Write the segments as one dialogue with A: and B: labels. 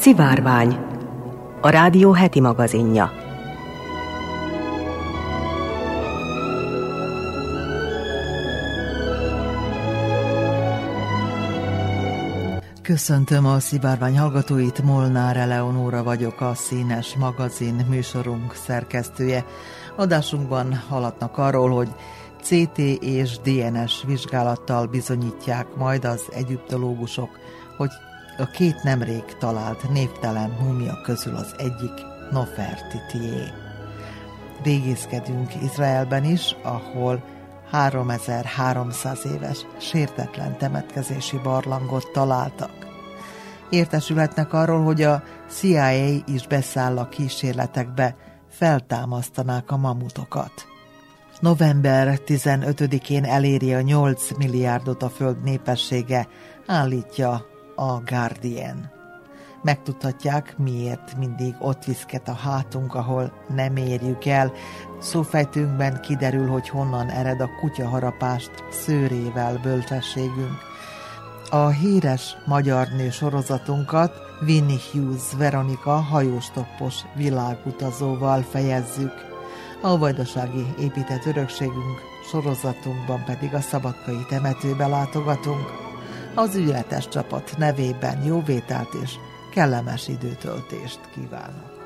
A: Szivárvány, a rádió heti magazinja.
B: Köszöntöm a Szivárvány hallgatóit, Molnár Eleonóra vagyok, a Színes magazin műsorunk szerkesztője. Adásunkban haladnak arról, hogy CT és DNS vizsgálattal bizonyítják majd az egyiptológusok, hogy a két nemrég talált névtelen múmia közül az egyik Nofertitié. Régészkedünk Izraelben is, ahol 3300 éves sértetlen temetkezési barlangot találtak. Értesületnek arról, hogy a CIA is beszáll a kísérletekbe, feltámasztanák a mamutokat. November 15-én eléri a 8 milliárdot a föld népessége, állítja a Guardian. Megtudhatják, miért mindig ott viszket a hátunk, ahol nem érjük el. Szófejtünkben kiderül, hogy honnan ered a kutyaharapást szőrével bölcsességünk. A híres magyar nő sorozatunkat Winnie Hughes Veronika hajóstoppos világutazóval fejezzük. A vajdasági épített örökségünk sorozatunkban pedig a szabadkai temetőbe látogatunk az ügyeletes csapat nevében jóvételt és kellemes időtöltést kívánok.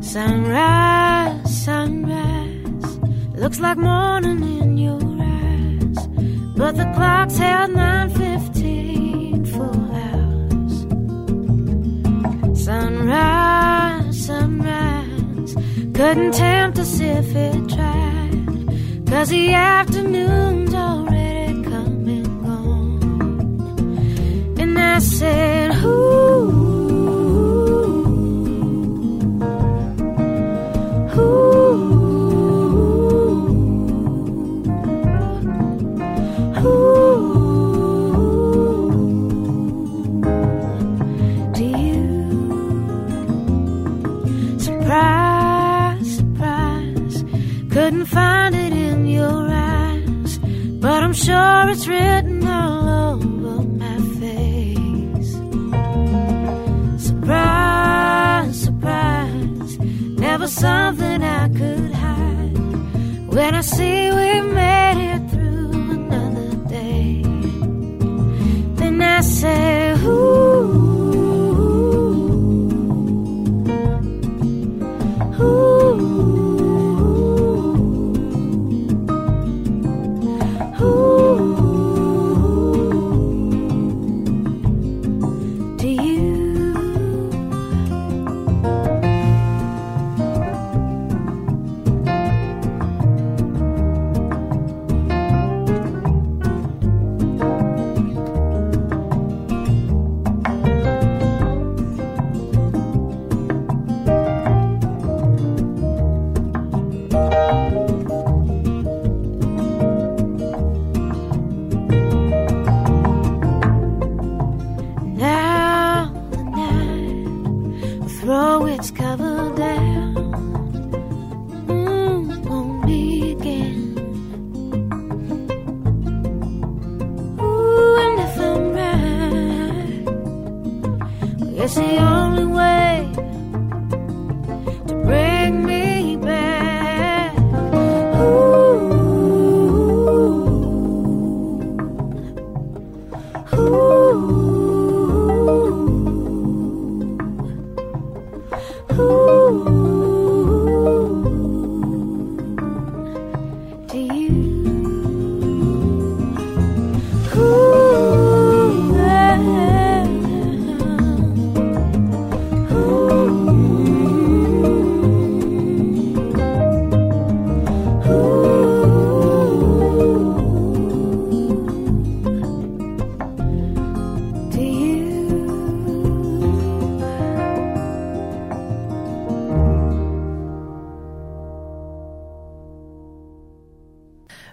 C: Sunrise, sunrise, looks like morning in your eyes, but the clock's held 9:15 Sunrise, sunrise, couldn't tempt us if it tried. Cause the afternoon's already come and gone. And I said,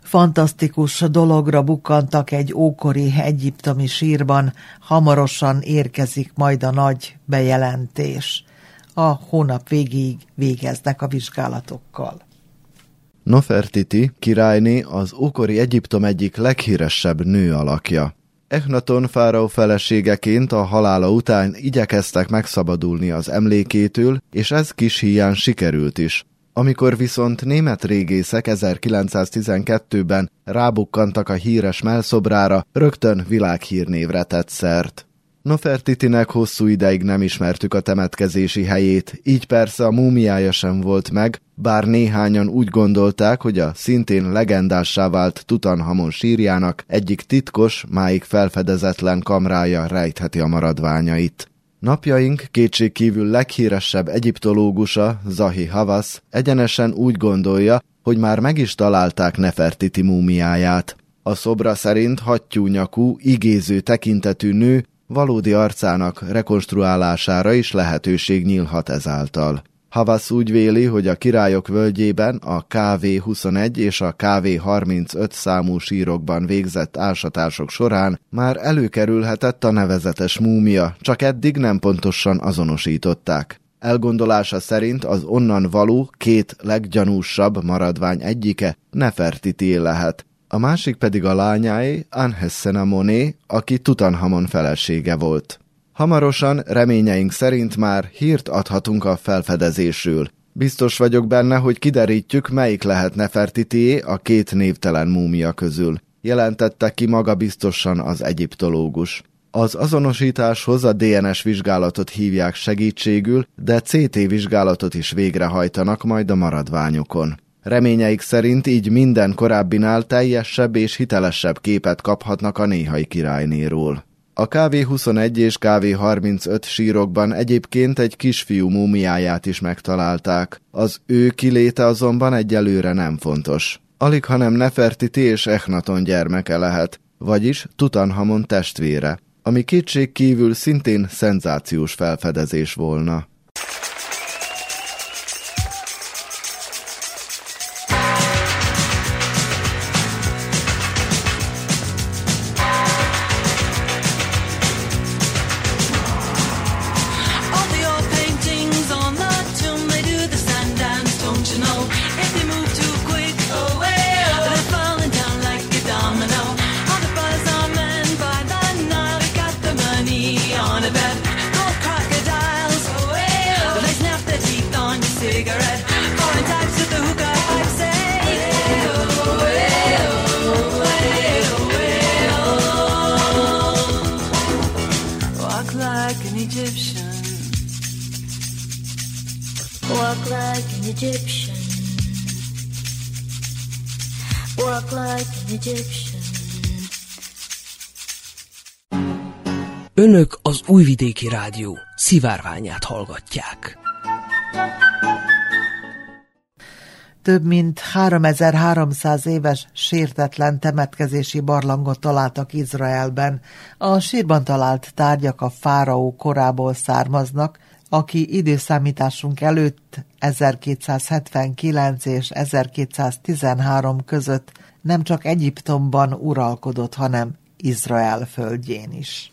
B: Fantasztikus dologra bukkantak egy ókori egyiptomi sírban, hamarosan érkezik majd a nagy bejelentés. a hónap végéig végeznek a vizsgálatokkal.
D: Nofertiti királyné az ókori Egyiptom egyik leghíresebb nő alakja. Echnaton fáraó feleségeként a halála után igyekeztek megszabadulni az emlékétől, és ez kis híján sikerült is. Amikor viszont német régészek 1912-ben rábukkantak a híres melszobrára, rögtön világhírnévre tett szert. Nofertitinek hosszú ideig nem ismertük a temetkezési helyét, így persze a múmiája sem volt meg, bár néhányan úgy gondolták, hogy a szintén legendássá vált Tutanhamon sírjának egyik titkos, máig felfedezetlen kamrája rejtheti a maradványait. Napjaink kétségkívül leghíresebb egyiptológusa, Zahi Havas egyenesen úgy gondolja, hogy már meg is találták Nefertiti múmiáját. A szobra szerint hattyúnyakú, igéző tekintetű nő valódi arcának rekonstruálására is lehetőség nyílhat ezáltal. Havas úgy véli, hogy a királyok völgyében a KV-21 és a KV-35 számú sírokban végzett ásatások során már előkerülhetett a nevezetes múmia, csak eddig nem pontosan azonosították. Elgondolása szerint az onnan való két leggyanúsabb maradvány egyike Nefertiti lehet, a másik pedig a lányáé, Anhessena Moné, aki Tutanhamon felesége volt. Hamarosan, reményeink szerint már hírt adhatunk a felfedezésről. Biztos vagyok benne, hogy kiderítjük, melyik lehet Nefertitié a két névtelen múmia közül. Jelentette ki maga biztosan az egyiptológus. Az azonosításhoz a DNS vizsgálatot hívják segítségül, de CT vizsgálatot is végrehajtanak majd a maradványokon. Reményeik szerint így minden korábbinál teljesebb és hitelesebb képet kaphatnak a néhai királynéról. A KV-21 és KV-35 sírokban egyébként egy kisfiú múmiáját is megtalálták. Az ő kiléte azonban egyelőre nem fontos. Alig hanem Nefertiti és Echnaton gyermeke lehet, vagyis Tutanhamon testvére, ami kétség kívül szintén szenzációs felfedezés volna.
E: Újvidéki Rádió szivárványát hallgatják.
B: Több mint 3300 éves sértetlen temetkezési barlangot találtak Izraelben. A sírban talált tárgyak a fáraó korából származnak, aki időszámításunk előtt 1279 és 1213 között nem csak Egyiptomban uralkodott, hanem Izrael földjén is.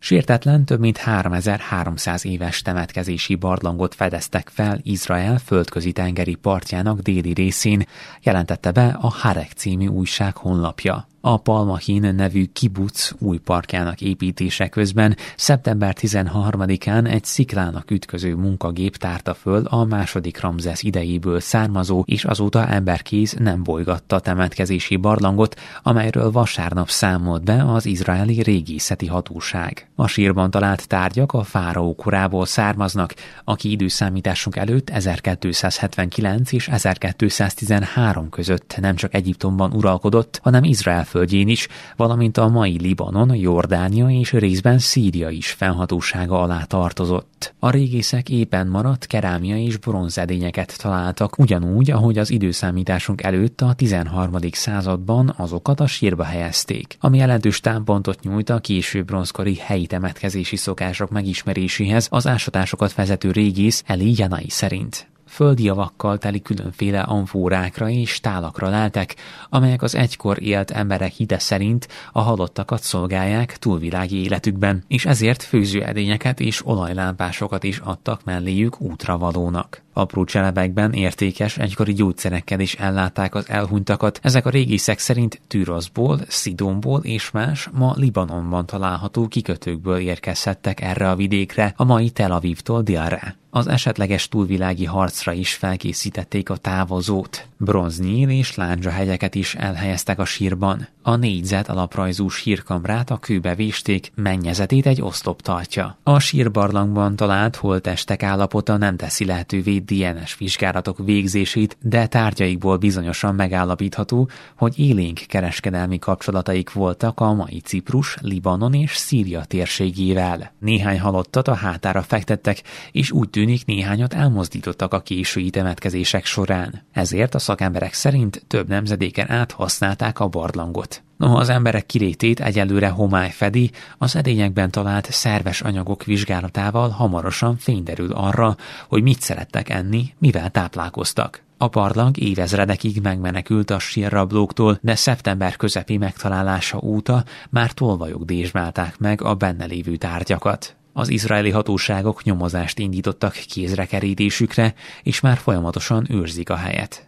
F: Sértetlen több mint 3300 éves temetkezési barlangot fedeztek fel Izrael földközi tengeri partjának déli részén, jelentette be a Harek című újság honlapja. A Palmahin nevű kibuc új parkjának építése közben szeptember 13-án egy sziklának ütköző munkagép tárta föl a második Ramzes idejéből származó és azóta emberkéz nem bolygatta temetkezési barlangot, amelyről vasárnap számolt be az izraeli régészeti hatóság. A sírban talált tárgyak a fáraó korából származnak, aki időszámításunk előtt 1279 és 1213 között nem csak Egyiptomban uralkodott, hanem Izrael földjén is, valamint a mai Libanon, Jordánia és részben Szíria is fennhatósága alá tartozott. A régészek éppen maradt kerámia és bronzedényeket találtak, ugyanúgy, ahogy az időszámításunk előtt a 13. században azokat a sírba helyezték, ami jelentős támpontot nyújt a késő bronzkori helyi temetkezési szokások megismeréséhez az ásatásokat vezető régész Eli Janai szerint. Földi javakkal teli különféle amfórákra és tálakra leltek, amelyek az egykor élt emberek hide szerint a halottakat szolgálják túlvilági életükben, és ezért főzőedényeket és olajlámpásokat is adtak melléjük útravalónak. Apró cselebekben értékes egykori gyógyszerekkel is ellátták az elhunytakat. Ezek a régészek szerint Tűroszból, Szidonból és más ma Libanonban található kikötőkből érkezhettek erre a vidékre, a mai Tel Avivtól délre. Az esetleges túlvilági harcra is felkészítették a távozót. Bronznyíl és lándzsa hegyeket is elhelyeztek a sírban. A négyzet alaprajzú sírkamrát a kőbe vésték, mennyezetét egy oszlop tartja. A sírbarlangban talált holtestek állapota nem teszi lehetővé DNS vizsgálatok végzését, de tárgyaikból bizonyosan megállapítható, hogy élénk kereskedelmi kapcsolataik voltak a mai Ciprus, Libanon és Szíria térségével. Néhány halottat a hátára fektettek, és úgy tűnik néhányat elmozdítottak a késői temetkezések során. Ezért a szakemberek szerint több nemzedéken át használták a barlangot. Noha az emberek kilétét egyelőre homály fedi, az edényekben talált szerves anyagok vizsgálatával hamarosan fényderül arra, hogy mit szerettek enni, mivel táplálkoztak. A parlang évezredekig megmenekült a sírrablóktól, de szeptember közepi megtalálása óta már tolvajok dézsmálták meg a benne lévő tárgyakat. Az izraeli hatóságok nyomozást indítottak kézrekerítésükre, és már folyamatosan őrzik a helyet.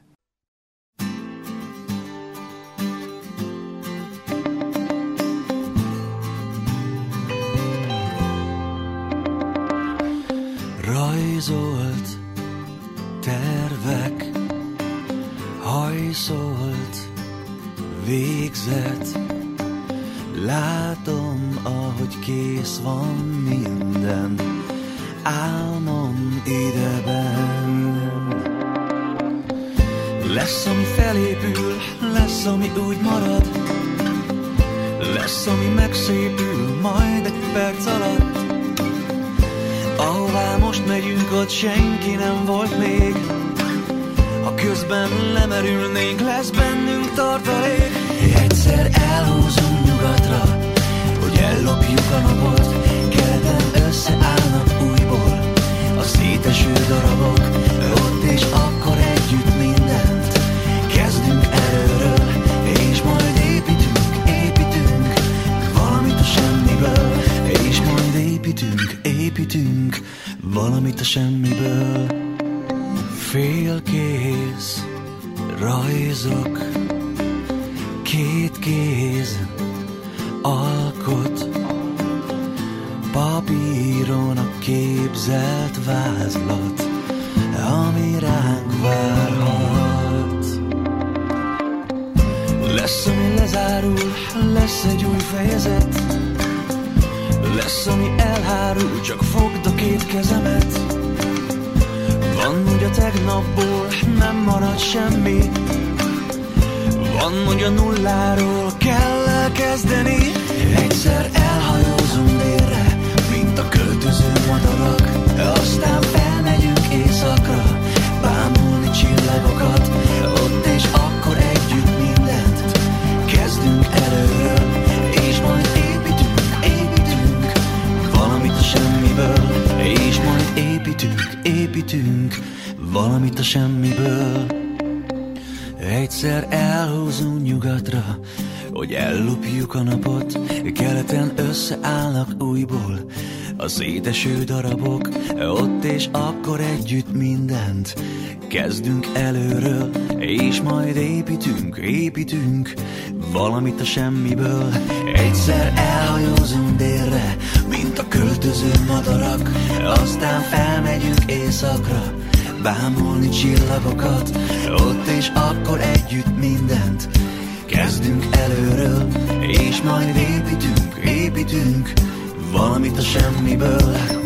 G: Rajzolt tervek, hajszolt végzet, Látom, ahogy kész van minden, álmom ideben. Lesz, ami felépül, lesz, ami úgy marad, lesz, ami megszépül, majd egy perc alatt. Ahová most megyünk, ott senki nem volt még, ha közben lemerülnénk, lesz bennünk tartalék. Egyszer elhúzunk nyugatra, hogy ellopjuk a napot, keleten összeállnak széteső darabok, ott és akkor együtt mindent. Kezdünk előről, és majd építünk, építünk valamit a semmiből. Egyszer elhajózunk délre, mint a költöző madarak, aztán felmegyünk éjszakra, bámulni csillagokat, ott és akkor együtt mindent. Kezdünk előről, és majd építünk, építünk valamit a semmiből.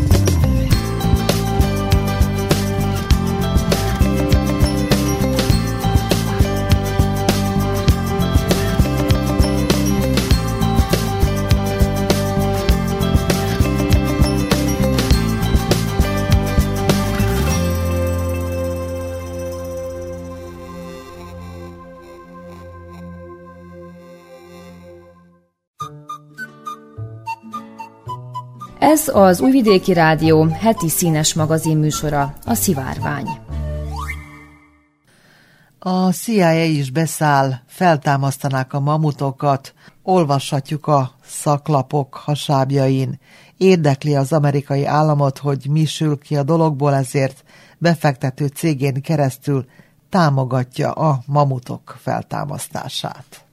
H: Ez az Újvidéki Rádió heti színes magazin műsora, a Szivárvány.
B: A CIA is beszáll, feltámasztanák a mamutokat, olvashatjuk a szaklapok hasábjain. Érdekli az amerikai államot, hogy mi sül ki a dologból, ezért befektető cégén keresztül támogatja a mamutok feltámasztását.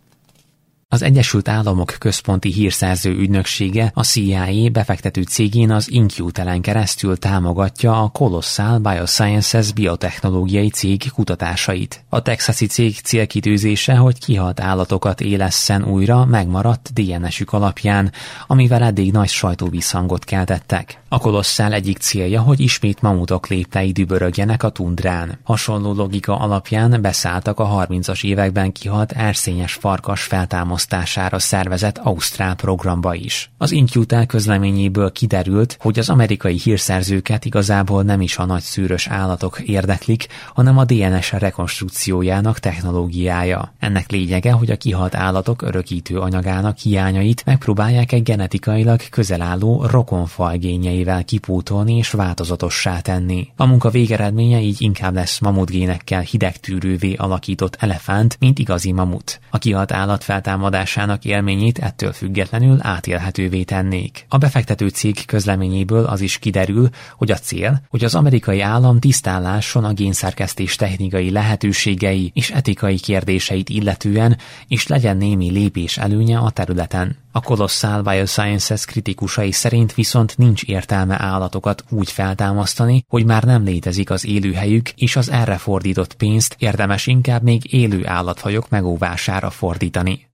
F: Az Egyesült Államok központi hírszerző ügynöksége a CIA befektető cégén az Incutelen keresztül támogatja a Colossal Biosciences biotechnológiai cég kutatásait. A texasi cég célkitűzése, hogy kihalt állatokat élesszen újra megmaradt DNS-ük alapján, amivel eddig nagy sajtóvízhangot keltettek. A Colossal egyik célja, hogy ismét mamutok léptei dübörögjenek a tundrán. Hasonló logika alapján beszálltak a 30-as években kihalt erszényes farkas feltámasztására felosztására szervezett Ausztrál programba is. Az Intutel közleményéből kiderült, hogy az amerikai hírszerzőket igazából nem is a nagy szűrös állatok érdeklik, hanem a DNS rekonstrukciójának technológiája. Ennek lényege, hogy a kihalt állatok örökítő anyagának hiányait megpróbálják egy genetikailag közel álló rokonfaj gényeivel kipótolni és változatossá tenni. A munka végeredménye így inkább lesz mamutgénekkel hidegtűrővé alakított elefánt, mint igazi mamut. A kihalt állat feltámad támadásának élményét ettől függetlenül átélhetővé tennék. A befektető cég közleményéből az is kiderül, hogy a cél, hogy az amerikai állam tisztán lásson a génszerkesztés technikai lehetőségei és etikai kérdéseit illetően, és legyen némi lépés előnye a területen. A Colossal Biosciences kritikusai szerint viszont nincs értelme állatokat úgy feltámasztani, hogy már nem létezik az élőhelyük, és az erre fordított pénzt érdemes inkább még élő állatfajok megóvására fordítani.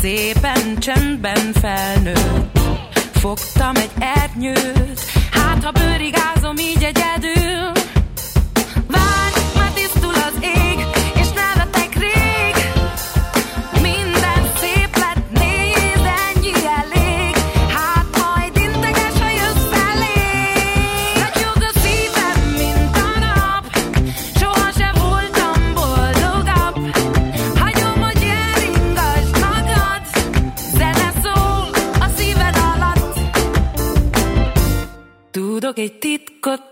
I: Szépen csendben felnőtt. Fogtam egy ernyőt, hát ha bőrigázom így egyedül Tudok egy titkot.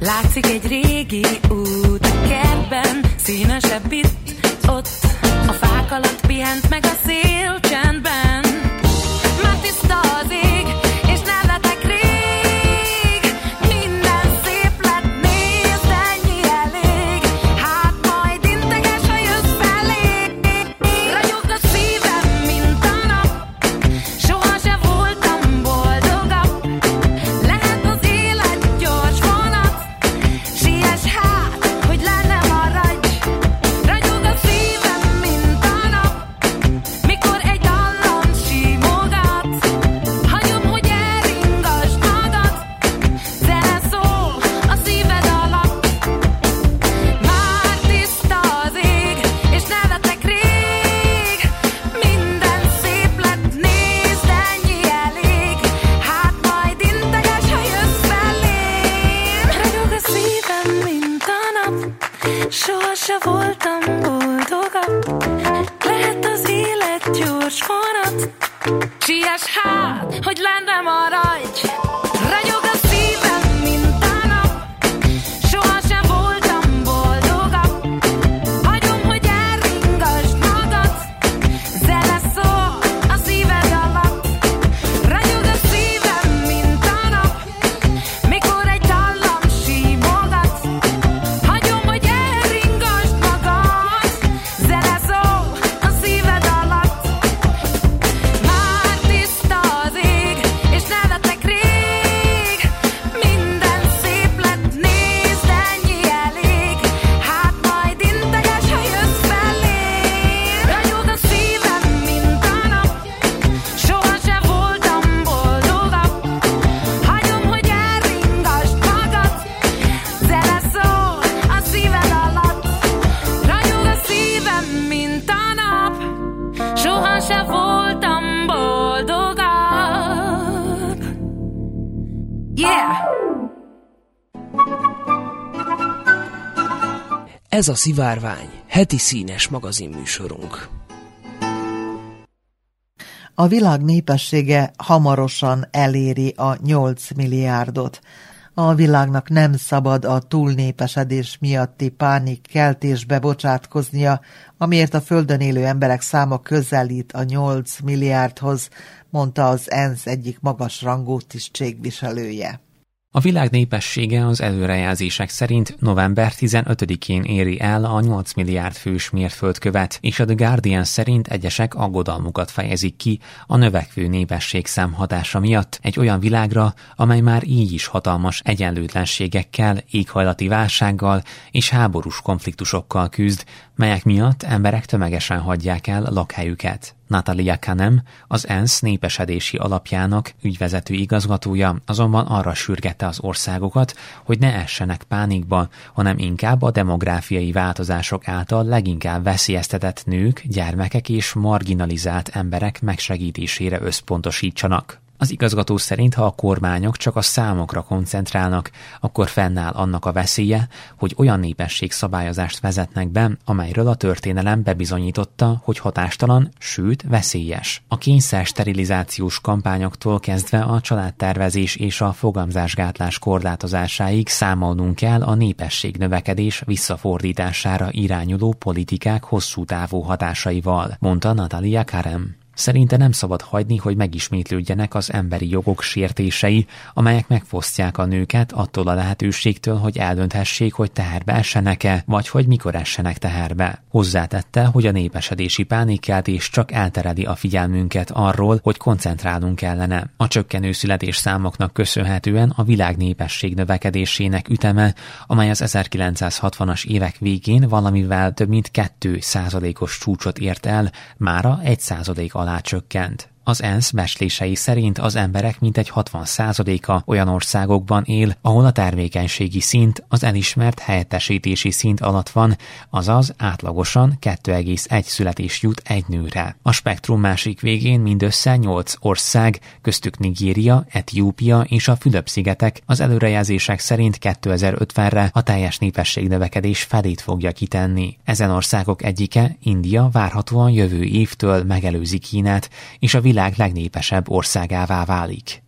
I: Látszik egy régi út a kertben Színesebb itt, ott. A fák alatt pihent meg a szél csendben. Már tiszta az ég
E: Ez a Szivárvány, heti színes magazinműsorunk.
B: A világ népessége hamarosan eléri a 8 milliárdot. A világnak nem szabad a túlnépesedés miatti pánik keltésbe bocsátkoznia, amiért a Földön élő emberek száma közelít a 8 milliárdhoz, mondta az ENSZ egyik magasrangú tisztségviselője.
F: A világ népessége az előrejelzések szerint november 15-én éri el a 8 milliárd fős mérföldkövet, és a The Guardian szerint egyesek aggodalmukat fejezik ki a növekvő népességszám hatása miatt egy olyan világra, amely már így is hatalmas egyenlőtlenségekkel, éghajlati válsággal és háborús konfliktusokkal küzd, melyek miatt emberek tömegesen hagyják el lakhelyüket. Natalia Kanem, az ENSZ népesedési alapjának ügyvezető igazgatója azonban arra sürgette az országokat, hogy ne essenek pánikba, hanem inkább a demográfiai változások által leginkább veszélyeztetett nők, gyermekek és marginalizált emberek megsegítésére összpontosítsanak. Az igazgató szerint, ha a kormányok csak a számokra koncentrálnak, akkor fennáll annak a veszélye, hogy olyan népesség szabályozást vezetnek be, amelyről a történelem bebizonyította, hogy hatástalan, sőt veszélyes. A kényszer sterilizációs kampányoktól kezdve a családtervezés és a fogamzásgátlás korlátozásáig számolnunk kell a népesség növekedés visszafordítására irányuló politikák hosszú távú hatásaival, mondta Natalia Karem. Szerinte nem szabad hagyni, hogy megismétlődjenek az emberi jogok sértései, amelyek megfosztják a nőket attól a lehetőségtől, hogy eldönthessék, hogy teherbe essenek-e, vagy hogy mikor essenek teherbe. Hozzátette, hogy a népesedési pánikkeltés csak eltereli a figyelmünket arról, hogy koncentrálnunk kellene. A csökkenő születés számoknak köszönhetően a világ népesség növekedésének üteme, amely az 1960-as évek végén valamivel több mint 2 százalékos csúcsot ért el, mára 1 százalék alá alá csökkent. Az ENSZ becslései szerint az emberek mintegy 60%-a olyan országokban él, ahol a termékenységi szint az elismert helyettesítési szint alatt van, azaz átlagosan 2,1 születés jut egy nőre. A spektrum másik végén mindössze 8 ország, köztük Nigéria, Etiópia és a Fülöp-szigetek az előrejelzések szerint 2050-re a teljes népesség növekedés felét fogja kitenni. Ezen országok egyike, India várhatóan jövő évtől megelőzi Kínát, és a világ világ legnépesebb országává válik.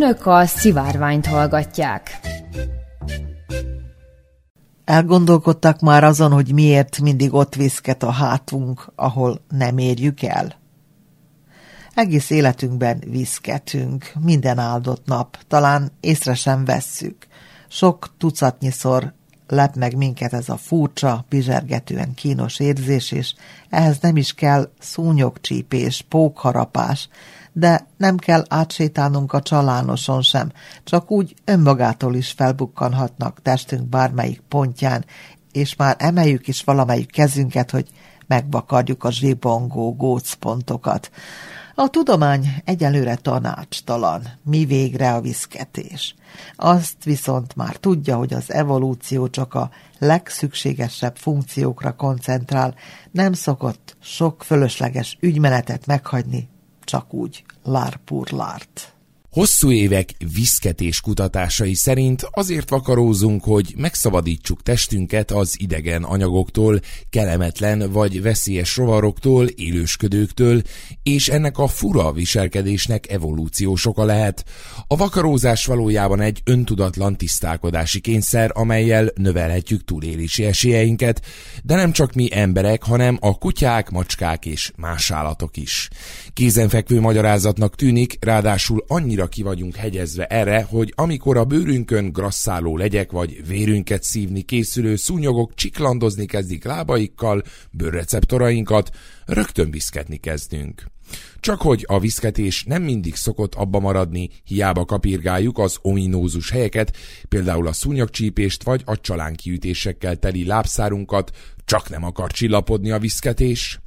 H: Önök a szivárványt hallgatják.
B: Elgondolkodtak már azon, hogy miért mindig ott viszket a hátunk, ahol nem érjük el? Egész életünkben viszketünk, minden áldott nap, talán észre sem vesszük. Sok tucatnyiszor lep meg minket ez a furcsa, bizsergetően kínos érzés, és ehhez nem is kell szúnyogcsípés, pókharapás, de nem kell átsétálnunk a csalánoson sem, csak úgy önmagától is felbukkanhatnak testünk bármelyik pontján, és már emeljük is valamelyik kezünket, hogy megvakarjuk a zsibongó gócpontokat. A tudomány egyelőre tanácstalan, mi végre a viszketés. Azt viszont már tudja, hogy az evolúció csak a legszükségesebb funkciókra koncentrál, nem szokott sok fölösleges ügymenetet meghagyni, csak úgy lar por lart.
J: Hosszú évek viszketés kutatásai szerint azért vakarózunk, hogy megszabadítsuk testünket az idegen anyagoktól, kellemetlen vagy veszélyes rovaroktól, élősködőktől, és ennek a fura viselkedésnek evolúciós oka lehet. A vakarózás valójában egy öntudatlan tisztálkodási kényszer, amelyel növelhetjük túlélési esélyeinket, de nem csak mi emberek, hanem a kutyák, macskák és más állatok is. Kézenfekvő magyarázatnak tűnik, ráadásul annyira ki vagyunk hegyezve erre, hogy amikor a bőrünkön grasszáló legyek vagy vérünket szívni készülő szúnyogok csiklandozni kezdik lábaikkal, bőrreceptorainkat, rögtön viszketni kezdünk. Csak hogy a viszketés nem mindig szokott abba maradni, hiába kapirgáljuk az ominózus helyeket, például a szúnyogcsípést vagy a csalánkiütésekkel teli lábszárunkat, csak nem akar csillapodni a viszketés.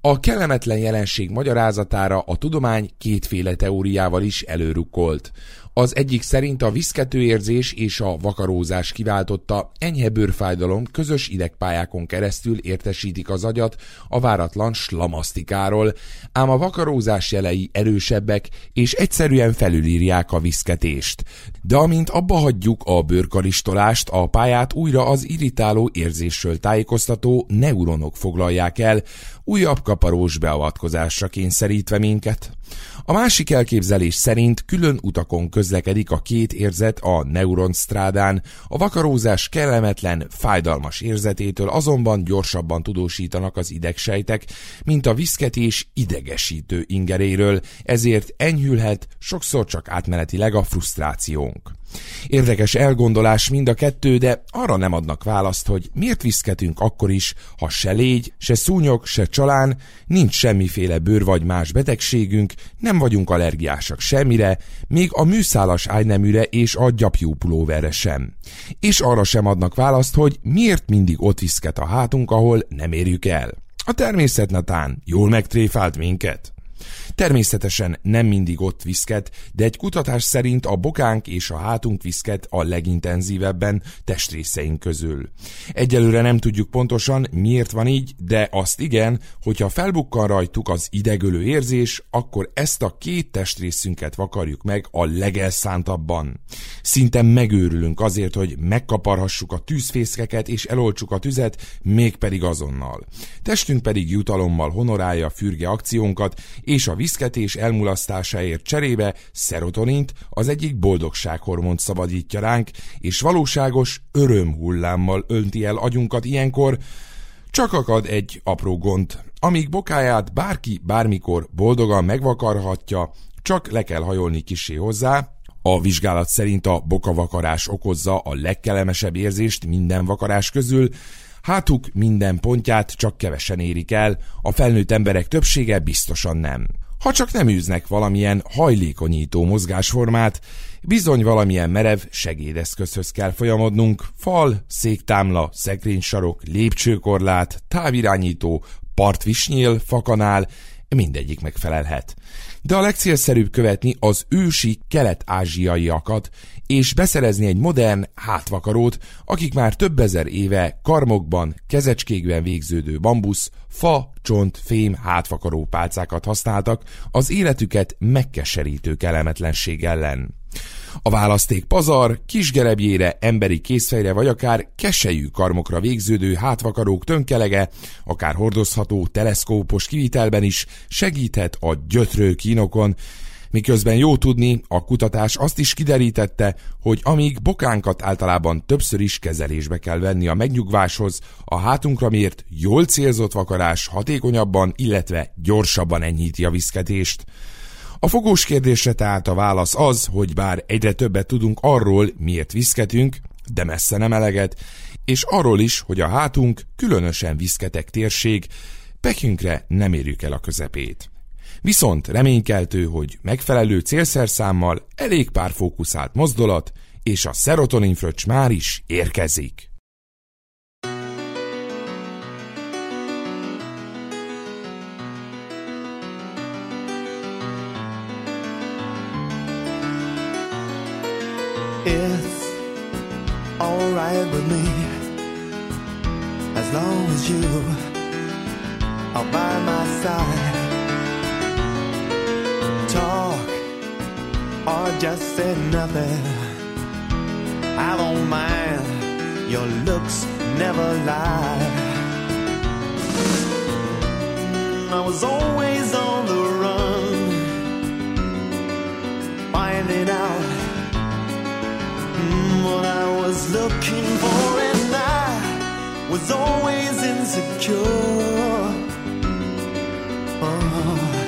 J: A kellemetlen jelenség magyarázatára a tudomány kétféle teóriával is előrukkolt. Az egyik szerint a viszketőérzés és a vakarózás kiváltotta enyhe bőrfájdalom közös idegpályákon keresztül értesítik az agyat a váratlan slamasztikáról, ám a vakarózás jelei erősebbek és egyszerűen felülírják a viszketést. De amint abba hagyjuk a bőrkaristolást, a pályát újra az irritáló érzésről tájékoztató neuronok foglalják el, újabb kaparós beavatkozásra kényszerítve minket. A másik elképzelés szerint külön utakon közlekedik a két érzet a neuronstrádán, a vakarózás kellemetlen, fájdalmas érzetétől azonban gyorsabban tudósítanak az idegsejtek, mint a viszketés idegesítő ingeréről, ezért enyhülhet sokszor csak átmenetileg a frusztrációnk. Érdekes elgondolás mind a kettő, de arra nem adnak választ, hogy miért viszketünk akkor is, ha se légy, se szúnyog, se csalán, nincs semmiféle bőr vagy más betegségünk, nem vagyunk allergiásak semmire, még a műszálas ágyneműre és a gyapjú pulóverre sem. És arra sem adnak választ, hogy miért mindig ott viszket a hátunk, ahol nem érjük el. A természet natán jól megtréfált minket. Természetesen nem mindig ott viszket, de egy kutatás szerint a bokánk és a hátunk viszket a legintenzívebben testrészeink közül. Egyelőre nem tudjuk pontosan, miért van így, de azt igen, hogyha felbukkan rajtuk az idegölő érzés, akkor ezt a két testrészünket vakarjuk meg a legelszántabban. Szinte megőrülünk azért, hogy megkaparhassuk a tűzfészkeket és eloltsuk a tüzet, mégpedig azonnal. Testünk pedig jutalommal honorálja fürge akciónkat, és a viszketés elmulasztásáért cserébe szerotonint, az egyik boldogsághormont szabadítja ránk, és valóságos örömhullámmal önti el agyunkat ilyenkor, csak akad egy apró gond. Amíg bokáját bárki bármikor boldogan megvakarhatja, csak le kell hajolni kisé hozzá, a vizsgálat szerint a bokavakarás okozza a legkelemesebb érzést minden vakarás közül, hátuk minden pontját csak kevesen érik el, a felnőtt emberek többsége biztosan nem. Ha csak nem űznek valamilyen hajlékonyító mozgásformát, bizony valamilyen merev segédeszközhöz kell folyamodnunk, fal, széktámla, szekrénysarok, lépcsőkorlát, távirányító, partvisnyél, fakanál, mindegyik megfelelhet. De a legcélszerűbb követni az ősi kelet-ázsiaiakat, és beszerezni egy modern hátvakarót, akik már több ezer éve karmokban, kezecskékben végződő bambusz, fa, csont, fém hátvakaró pálcákat használtak az életüket megkeserítő kellemetlenség ellen. A választék pazar, kisgerebjére, emberi készfejre vagy akár kesejű karmokra végződő hátvakarók tönkelege, akár hordozható teleszkópos kivitelben is segíthet a gyötrő kínokon, Miközben jó tudni, a kutatás azt is kiderítette, hogy amíg bokánkat általában többször is kezelésbe kell venni a megnyugváshoz, a hátunkra mért, jól célzott vakarás hatékonyabban, illetve gyorsabban enyhíti a viszketést. A fogós kérdésre tehát a válasz az, hogy bár egyre többet tudunk arról, miért viszketünk, de messze nem eleget, és arról is, hogy a hátunk, különösen viszketek térség, pekünkre nem érjük el a közepét. Viszont reménykeltő, hogy megfelelő célszerszámmal elég pár fókuszált mozdulat, és a szerotonin fröccs már is érkezik.
K: It's alright with me as long as you are by my side. Or just say nothing. I don't mind. Your looks never lie. I was always on the run, finding out mm, what I was looking for, and I was always insecure. Oh,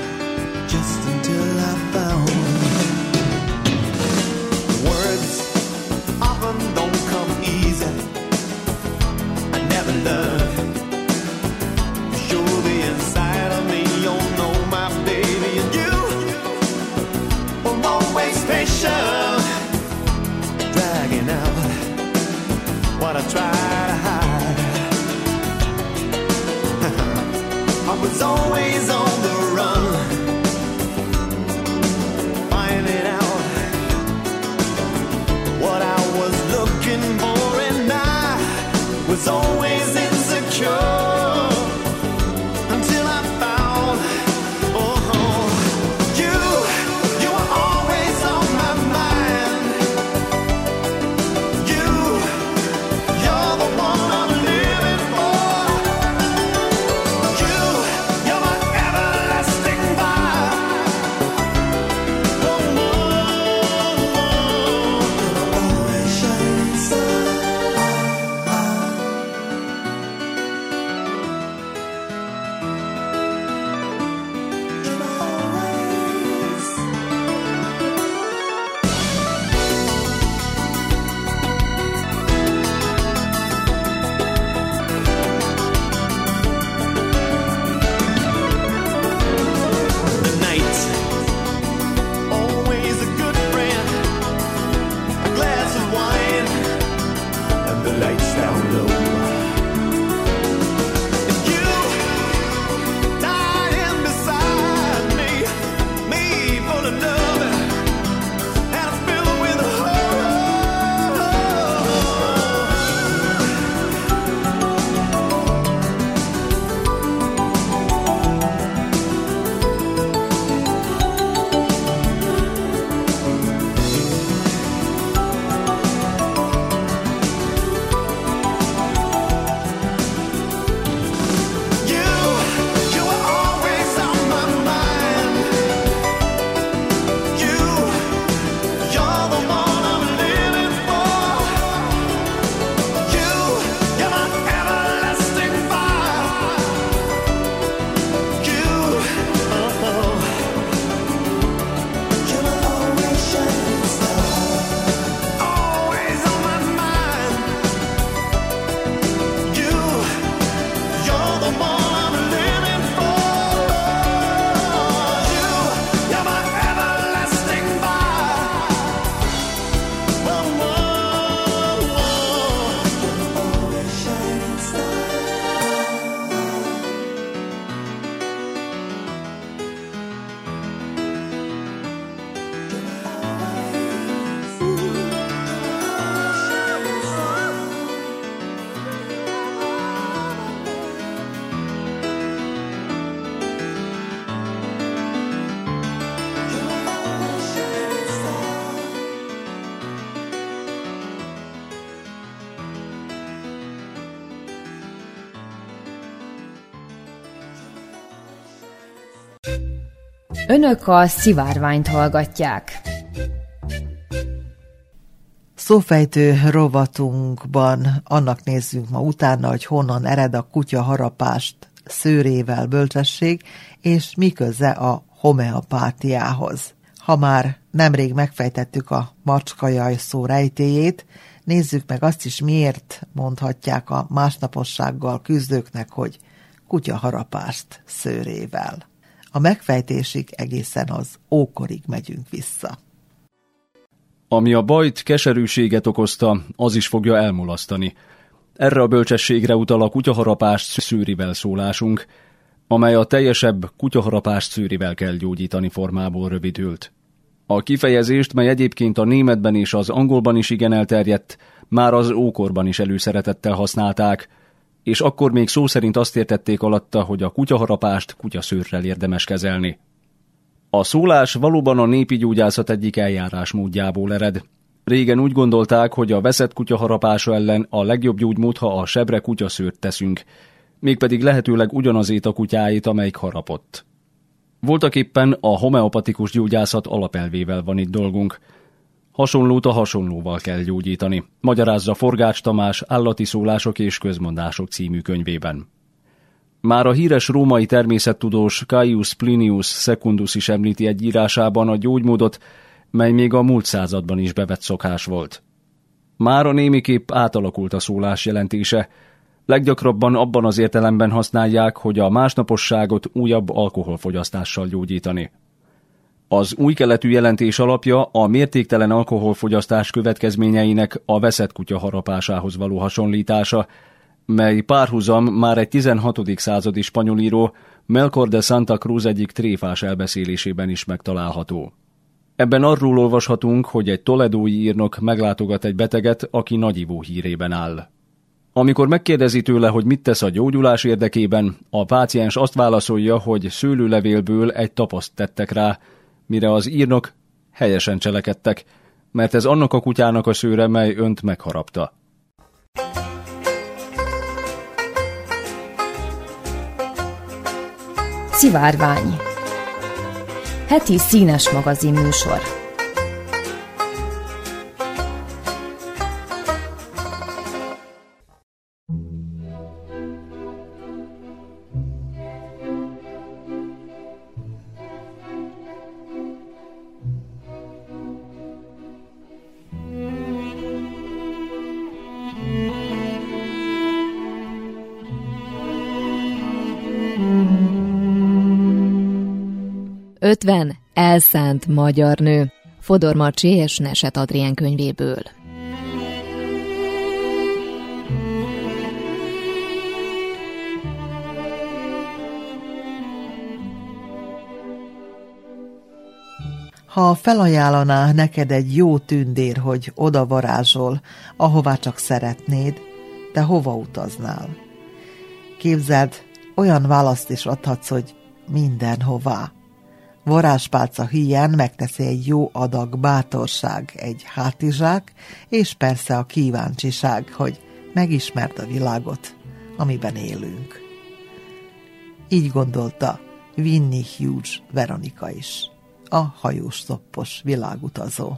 K: was looking for and I was always
H: Önök a szivárványt hallgatják.
B: Szófejtő rovatunkban annak nézzünk ma utána, hogy honnan ered a kutya harapást szőrével bölcsesség, és miköze a homeopátiához. Ha már nemrég megfejtettük a macskajaj szó rejtéjét, nézzük meg azt is, miért mondhatják a másnapossággal küzdőknek, hogy kutyaharapást szőrével. A megfejtésig egészen az ókorig megyünk vissza.
L: Ami a bajt, keserűséget okozta, az is fogja elmulasztani. Erre a bölcsességre utal a kutyaharapást szűrivel szólásunk, amely a teljesebb kutyaharapást szűrivel kell gyógyítani formából rövidült. A kifejezést, mely egyébként a németben és az angolban is igen elterjedt, már az ókorban is előszeretettel használták, és akkor még szó szerint azt értették alatta, hogy a kutyaharapást kutyaszőrrel érdemes kezelni. A szólás valóban a népi gyógyászat egyik eljárásmódjából ered. Régen úgy gondolták, hogy a veszett kutyaharapása ellen a legjobb gyógymód, ha a sebre kutyaszőrt teszünk, mégpedig lehetőleg ugyanazét a kutyáit, amelyik harapott. Voltak éppen a homeopatikus gyógyászat alapelvével van itt dolgunk. Hasonlót a hasonlóval kell gyógyítani, magyarázza Forgács Tamás Állati szólások és közmondások című könyvében. Már a híres római természettudós Caius Plinius Secundus is említi egy írásában a gyógymódot, mely még a múlt században is bevett szokás volt. Már a némiképp átalakult a szólás jelentése, Leggyakrabban abban az értelemben használják, hogy a másnaposságot újabb alkoholfogyasztással gyógyítani. Az új keletű jelentés alapja a mértéktelen alkoholfogyasztás következményeinek a veszett kutya harapásához való hasonlítása, mely párhuzam már egy 16. századi spanyolíró Melcor de Santa Cruz egyik tréfás elbeszélésében is megtalálható. Ebben arról olvashatunk, hogy egy toledói írnok meglátogat egy beteget, aki nagyivó hírében áll. Amikor megkérdezi tőle, hogy mit tesz a gyógyulás érdekében, a páciens azt válaszolja, hogy szőlőlevélből egy tapaszt tettek rá, mire az írnok helyesen cselekedtek, mert ez annak a kutyának a szőre, mely önt megharapta.
H: Szivárvány Heti színes magazin műsor
M: Ötven elszánt magyar nő. Fodor Marcsi és Neset Adrien könyvéből.
B: Ha felajánlaná neked egy jó tündér, hogy oda varázsol, ahová csak szeretnéd, te hova utaznál? Képzeld, olyan választ is adhatsz, hogy mindenhová. Varázspálca híján megteszi egy jó adag bátorság, egy hátizsák, és persze a kíváncsiság, hogy megismerd a világot, amiben élünk. Így gondolta Winnie Hughes Veronika is, a hajós szoppos világutazó.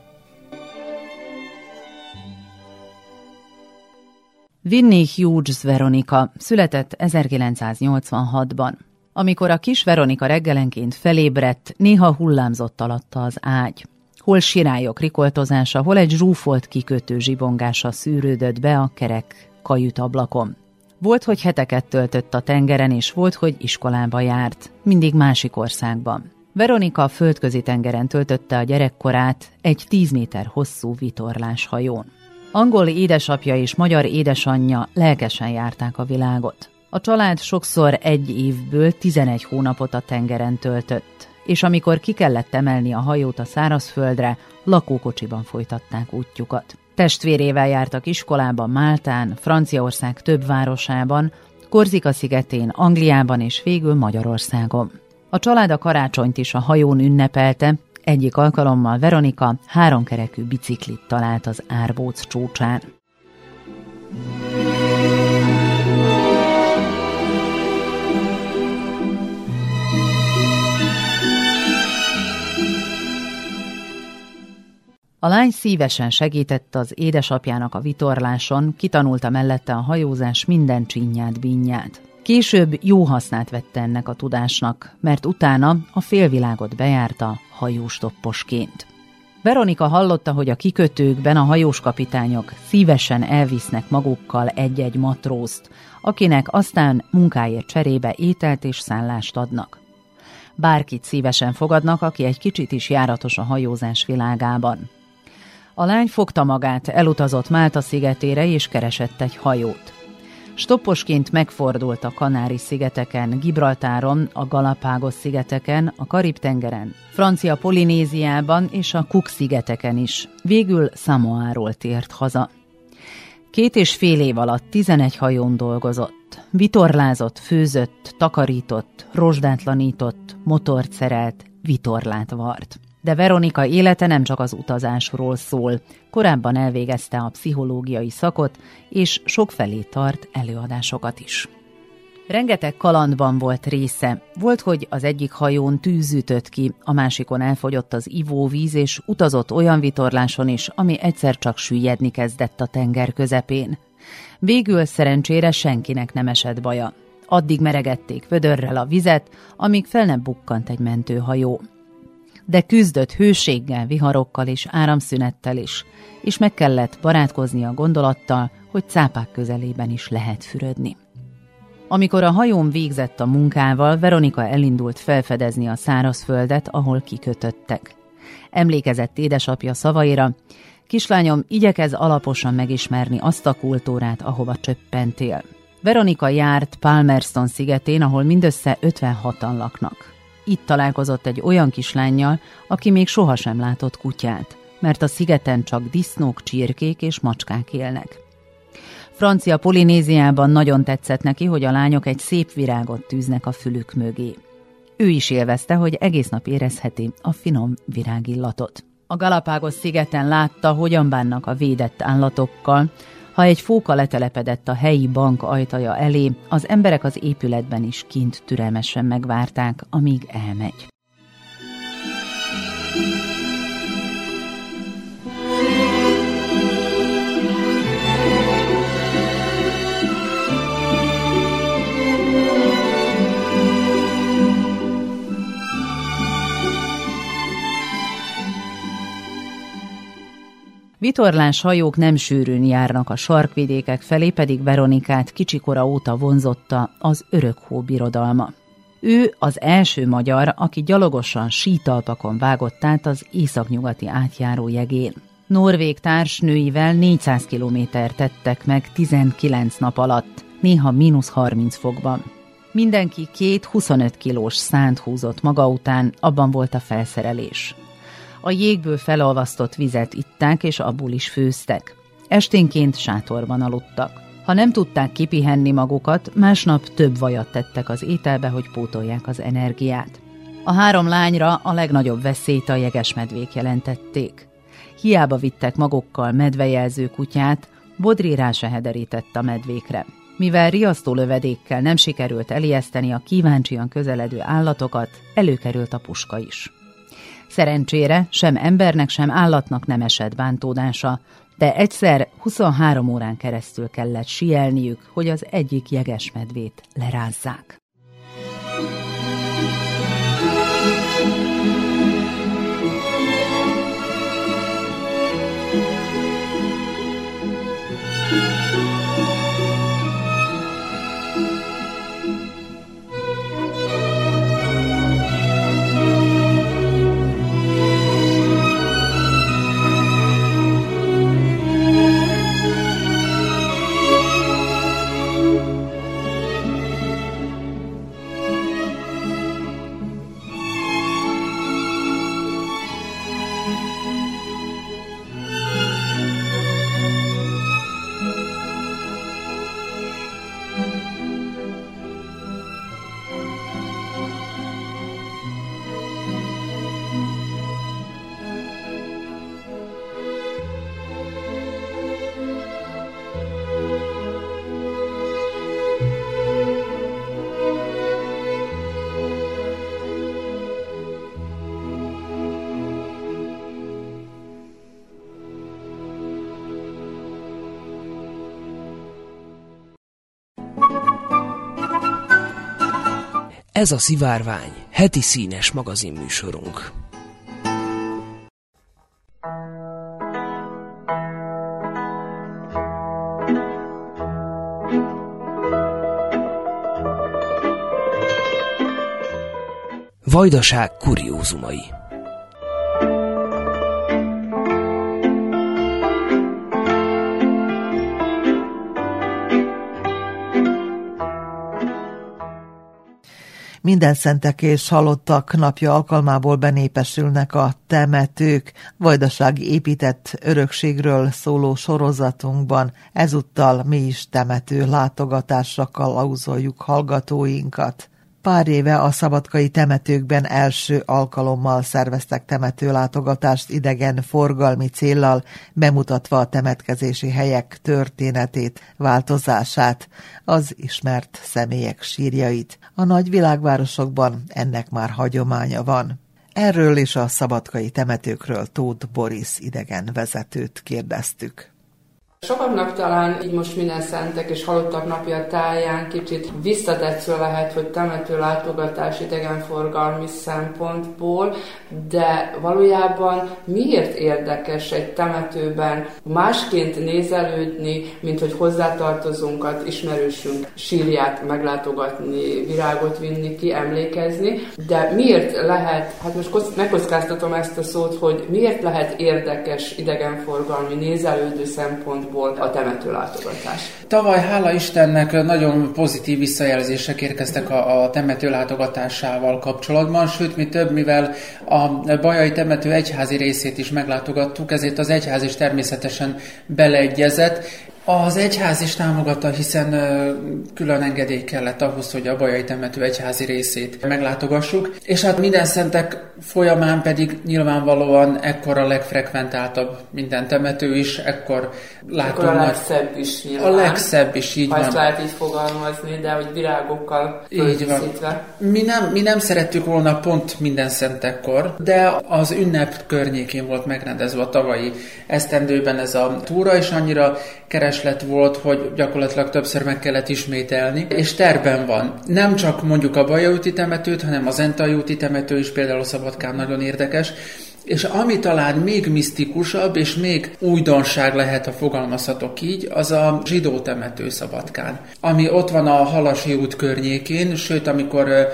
N: Winnie Hughes Veronika született 1986-ban. Amikor a kis Veronika reggelenként felébredt, néha hullámzott alatta az ágy. Hol sirályok rikoltozása, hol egy zsúfolt kikötő zsibongása szűrődött be a kerek kajütablakon. Volt, hogy heteket töltött a tengeren, és volt, hogy iskolába járt, mindig másik országban. Veronika a földközi tengeren töltötte a gyerekkorát egy tíz méter hosszú vitorlás hajón. Angol édesapja és magyar édesanyja lelkesen járták a világot. A család sokszor egy évből 11 hónapot a tengeren töltött, és amikor ki kellett emelni a hajót a szárazföldre, lakókocsiban folytatták útjukat. Testvérével jártak iskolába Máltán, Franciaország több városában, Korzika szigetén, Angliában és végül Magyarországon. A család a karácsonyt is a hajón ünnepelte, egyik alkalommal Veronika háromkerekű biciklit talált az árbóc csúcsán. A lány szívesen segített az édesapjának a vitorláson, kitanulta mellette a hajózás minden csinyát, bínyát. Később jó hasznát vette ennek a tudásnak, mert utána a félvilágot bejárta hajóstopposként. Veronika hallotta, hogy a kikötőkben a hajóskapitányok szívesen elvisznek magukkal egy-egy matrózt, akinek aztán munkáért cserébe ételt és szállást adnak. Bárkit szívesen fogadnak, aki egy kicsit is járatos a hajózás világában. A lány fogta magát, elutazott Málta szigetére és keresett egy hajót. Stopposként megfordult a Kanári-szigeteken, Gibraltáron, a Galapágos-szigeteken, a Karib-tengeren, Francia Polinéziában és a Cook-szigeteken is. Végül Samoáról tért haza. Két és fél év alatt 11 hajón dolgozott. Vitorlázott, főzött, takarított, rozsdátlanított, motort szerelt, vitorlát vart. De Veronika élete nem csak az utazásról szól. Korábban elvégezte a pszichológiai szakot, és sokfelé tart előadásokat is. Rengeteg kalandban volt része. Volt, hogy az egyik hajón tűz ütött ki, a másikon elfogyott az ivóvíz, és utazott olyan vitorláson is, ami egyszer csak süllyedni kezdett a tenger közepén. Végül szerencsére senkinek nem esett baja. Addig meregették vödörrel a vizet, amíg fel nem bukkant egy mentőhajó de küzdött hőséggel, viharokkal és áramszünettel is, és meg kellett barátkozni a gondolattal, hogy cápák közelében is lehet fürödni. Amikor a hajón végzett a munkával, Veronika elindult felfedezni a szárazföldet, ahol kikötöttek. Emlékezett édesapja szavaira, kislányom, igyekez alaposan megismerni azt a kultúrát, ahova csöppentél. Veronika járt Palmerston szigetén, ahol mindössze 56-an laknak. Itt találkozott egy olyan kislányjal, aki még sohasem látott kutyát, mert a szigeten csak disznók, csirkék és macskák élnek. Francia Polinéziában nagyon tetszett neki, hogy a lányok egy szép virágot tűznek a fülük mögé. Ő is élvezte, hogy egész nap érezheti a finom virágillatot. A Galapágos szigeten látta, hogyan bánnak a védett állatokkal, ha egy fóka letelepedett a helyi bank ajtaja elé, az emberek az épületben is kint türelmesen megvárták, amíg elmegy. Vitorlás hajók nem sűrűn járnak a sarkvidékek felé, pedig Veronikát kicsikora óta vonzotta az örök birodalma. Ő az első magyar, aki gyalogosan sítalpakon vágott át az északnyugati átjáró jegén. Norvég társnőivel 400 kilométer tettek meg 19 nap alatt, néha mínusz 30 fokban. Mindenki két 25 kilós szánt húzott maga után, abban volt a felszerelés. A jégből felolvasztott vizet itták, és abból is főztek. Esténként sátorban aludtak. Ha nem tudták kipihenni magukat, másnap több vajat tettek az ételbe, hogy pótolják az energiát. A három lányra a legnagyobb veszélyt a jegesmedvék jelentették. Hiába vittek magukkal medvejelző kutyát, Bodri rá se hederített a medvékre. Mivel riasztó lövedékkel nem sikerült elijeszteni a kíváncsian közeledő állatokat, előkerült a puska is. Szerencsére sem embernek, sem állatnak nem esett bántódása, de egyszer 23 órán keresztül kellett sielniük, hogy az egyik jegesmedvét lerázzák.
E: Ez a Szivárvány, heti színes magazinműsorunk. Vajdaság kuriózumai
B: Minden szentek és halottak napja alkalmából benépesülnek a temetők. Vajdasági épített örökségről szóló sorozatunkban ezúttal mi is temető látogatásra kalauzoljuk hallgatóinkat. Pár éve a szabadkai temetőkben első alkalommal szerveztek temetőlátogatást idegen forgalmi céllal, bemutatva a temetkezési helyek történetét, változását, az ismert személyek sírjait. A nagy világvárosokban ennek már hagyománya van. Erről és a szabadkai temetőkről Tóth Boris idegen vezetőt kérdeztük.
O: Sokaknak talán így most minden szentek és halottak napja táján kicsit visszatetsző lehet, hogy temető látogatás idegenforgalmi szempontból, de valójában miért érdekes egy temetőben másként nézelődni, mint hogy hozzátartozunkat, ismerősünk sírját meglátogatni, virágot vinni ki, emlékezni, de miért lehet, hát most megkockáztatom ezt a szót, hogy miért lehet érdekes idegenforgalmi nézelődő szempontból szempontból a temető látogatás.
P: Tavaly, hála Istennek, nagyon pozitív visszajelzések érkeztek a, a temető látogatásával kapcsolatban, sőt, mi több, mivel a Bajai temető egyházi részét is meglátogattuk, ezért az egyház is természetesen beleegyezett, az egyház is támogatta, hiszen külön engedély kellett ahhoz, hogy a Bajai temető egyházi részét meglátogassuk, és hát minden szentek folyamán pedig nyilvánvalóan ekkor a legfrekventáltabb minden temető is, ekkor látom.
O: Akkor a legszebb is nyilván.
P: A legszebb is, így
O: ha
P: van.
O: ezt lehet így fogalmazni, de hogy virágokkal így van.
P: Mi nem, mi nem szerettük volna pont minden szentekkor, de az ünnep környékén volt megrendezve a tavalyi esztendőben ez a túra, és annyira kereslet volt, hogy gyakorlatilag többször meg kellett ismételni, és terben van. Nem csak mondjuk a Bajaúti temetőt, hanem az Entai úti temető is például Szabadkán nagyon érdekes, és ami talán még misztikusabb, és még újdonság lehet, ha fogalmazhatok így, az a zsidó temető Szabadkán, ami ott van a Halasi út környékén, sőt, amikor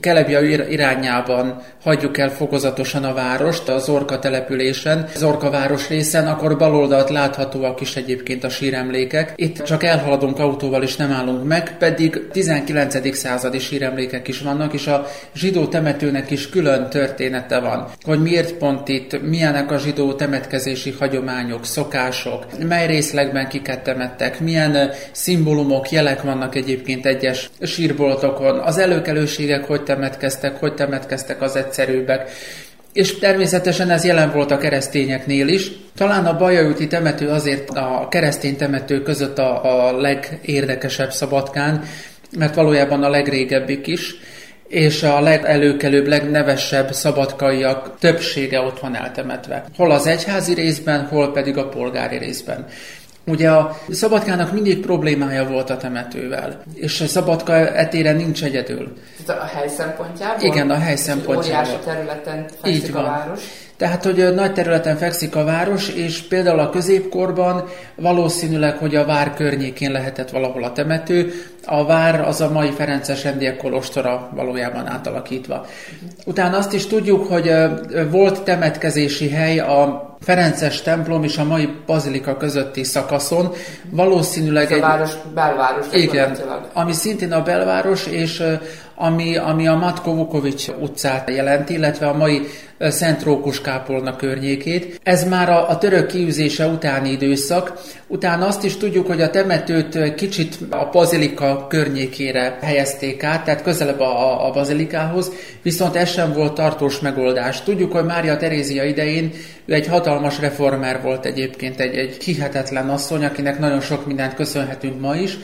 P: Kelebia irányában hagyjuk el fokozatosan a várost, a Zorka településen, Zorka város részen, akkor baloldalt láthatóak is egyébként a síremlékek. Itt csak elhaladunk autóval és nem állunk meg, pedig 19. századi síremlékek is vannak, és a zsidó temetőnek is külön története van, hogy miért pont itt, milyenek a zsidó temetkezési hagyományok, szokások, mely részlegben kiket temettek, milyen szimbólumok, jelek vannak egyébként egyes sírboltokon, az előkelőségek hogy temetkeztek, hogy temetkeztek az egyszerűbbek. És természetesen ez jelen volt a keresztényeknél is. Talán a Bajaúti temető azért a keresztény temető között a, a legérdekesebb Szabadkán, mert valójában a legrégebbik is, és a legelőkelőbb, legnevesebb szabadkaiak többsége ott van eltemetve. Hol az egyházi részben, hol pedig a polgári részben. Ugye a Szabadkának mindig problémája volt a temetővel, és a Szabadka etére nincs egyedül.
O: A hely szempontjából?
P: Igen, a hely szempontjából.
O: Óriási területen fekszik Így van. a város.
P: Tehát, hogy nagy területen fekszik a város, és például a középkorban valószínűleg, hogy a vár környékén lehetett valahol a temető. A vár az a mai Ferences rendiek kolostora valójában átalakítva. Utána azt is tudjuk, hogy volt temetkezési hely a Ferences templom és a mai bazilika közötti szakaszon. Valószínűleg
O: Ez a város, belváros.
P: Igen, ami szintén a belváros, és ami, ami a Matko Vukovics utcát jelenti, illetve a mai Szent Rókus kápolna környékét. Ez már a, a török kiűzése utáni időszak. Utána azt is tudjuk, hogy a temetőt kicsit a bazilika környékére helyezték át, tehát közelebb a, a bazilikához, viszont ez sem volt tartós megoldás. Tudjuk, hogy Mária Terézia idején ő egy hatalmas reformer volt egyébként, egy, egy hihetetlen asszony, akinek nagyon sok mindent köszönhetünk ma is,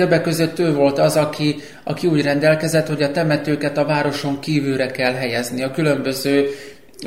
P: Többek között ő volt az, aki, aki úgy rendelkezett, hogy a temetőket a városon kívülre kell helyezni, a különböző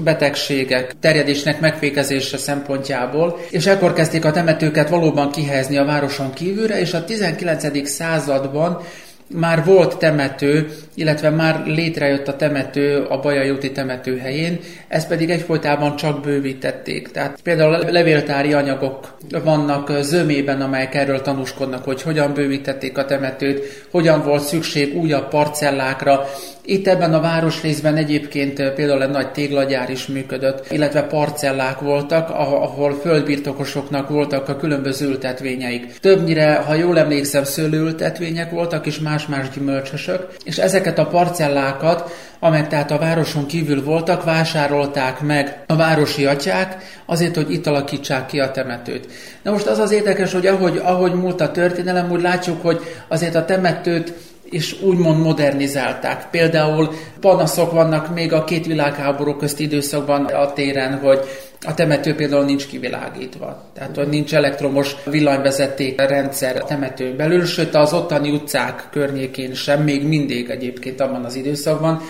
P: betegségek terjedésnek megfékezése szempontjából, és ekkor kezdték a temetőket valóban kihelyezni a városon kívülre, és a 19. században már volt temető, illetve már létrejött a temető a Bajai úti temető helyén, ezt pedig egyfolytában csak bővítették. Tehát például levéltári anyagok vannak zömében, amelyek erről tanúskodnak, hogy hogyan bővítették a temetőt, hogyan volt szükség újabb parcellákra, itt ebben a városrészben egyébként például egy nagy téglagyár is működött, illetve parcellák voltak, ahol földbirtokosoknak voltak a különböző ültetvényeik. Többnyire, ha jól emlékszem, szőlőültetvények voltak, és más-más gyümölcsösök, és ezeket a parcellákat, amelyek tehát a városon kívül voltak, vásárolták meg a városi atyák, azért, hogy itt alakítsák ki a temetőt. Na most az az érdekes, hogy ahogy, ahogy múlt a történelem, úgy látjuk, hogy azért a temetőt és úgymond modernizálták. Például panaszok vannak még a két világháború közti időszakban a téren, hogy a temető például nincs kivilágítva. Tehát, hogy nincs elektromos villanyvezeték rendszer a temető belül, sőt az ottani utcák környékén sem, még mindig egyébként abban az időszakban,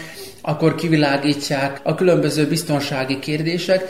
P: akkor kivilágítják a különböző biztonsági kérdések,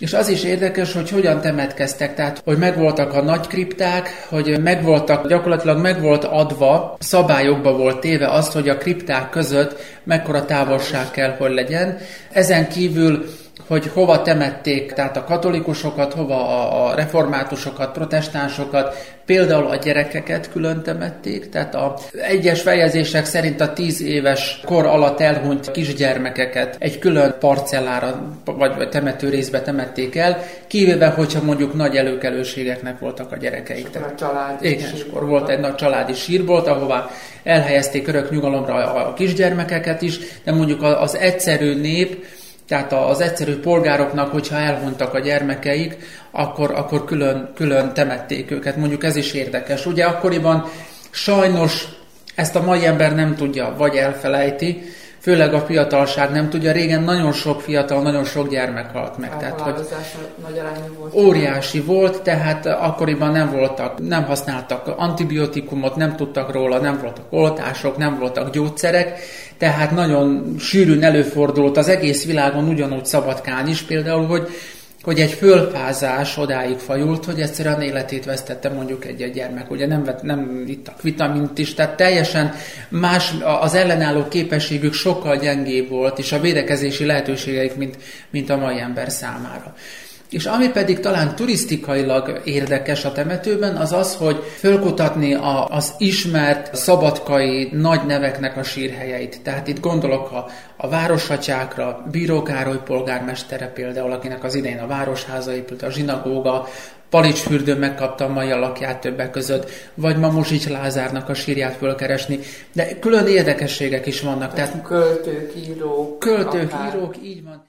P: és az is érdekes, hogy hogyan temetkeztek, tehát hogy megvoltak a nagy kripták, hogy megvoltak, gyakorlatilag meg volt adva, szabályokba volt téve azt, hogy a kripták között mekkora távolság kell, hogy legyen. Ezen kívül hogy hova temették, tehát a katolikusokat, hova a reformátusokat, protestánsokat, például a gyerekeket külön temették, tehát a egyes fejezések szerint a tíz éves kor alatt elhunyt kisgyermekeket egy külön parcellára vagy temető részbe temették el, kivéve, hogyha mondjuk nagy előkelőségeknek voltak a gyerekeik.
O: Tehát, a családi
P: igen, és akkor volt egy nagy családi sírbolt, ahová elhelyezték örök nyugalomra a kisgyermekeket is, de mondjuk az egyszerű nép, tehát az egyszerű polgároknak, hogyha elhunytak a gyermekeik, akkor, akkor külön, külön temették őket. Mondjuk ez is érdekes. Ugye akkoriban sajnos ezt a mai ember nem tudja, vagy elfelejti, főleg a fiatalság nem tudja. Régen nagyon sok fiatal, nagyon sok gyermek halt meg.
O: Tehát, hogy nagy volt.
P: Óriási volt, tehát akkoriban nem voltak, nem használtak antibiotikumot, nem tudtak róla, nem voltak oltások, nem voltak gyógyszerek, tehát nagyon sűrűn előfordult az egész világon, ugyanúgy Szabadkán is például, hogy hogy egy fölfázás odáig fajult, hogy egyszerűen életét vesztette mondjuk egy, egy gyermek. Ugye nem, vett, nem ittak vitamint is, tehát teljesen más, az ellenálló képességük sokkal gyengébb volt, és a védekezési lehetőségeik, mint, mint a mai ember számára. És ami pedig talán turisztikailag érdekes a temetőben, az az, hogy fölkutatni a, az ismert szabadkai nagy neveknek a sírhelyeit. Tehát itt gondolok a, a városatyákra, Bíró Károly polgármestere például, akinek az idején a városháza épült, a zsinagóga, Palicsfürdőn megkapta a mai alakját többek között, vagy Mamosics Lázárnak a sírját fölkeresni, de külön érdekességek is vannak.
O: Tehát költők, írók.
P: Költők, akár. írók, így van.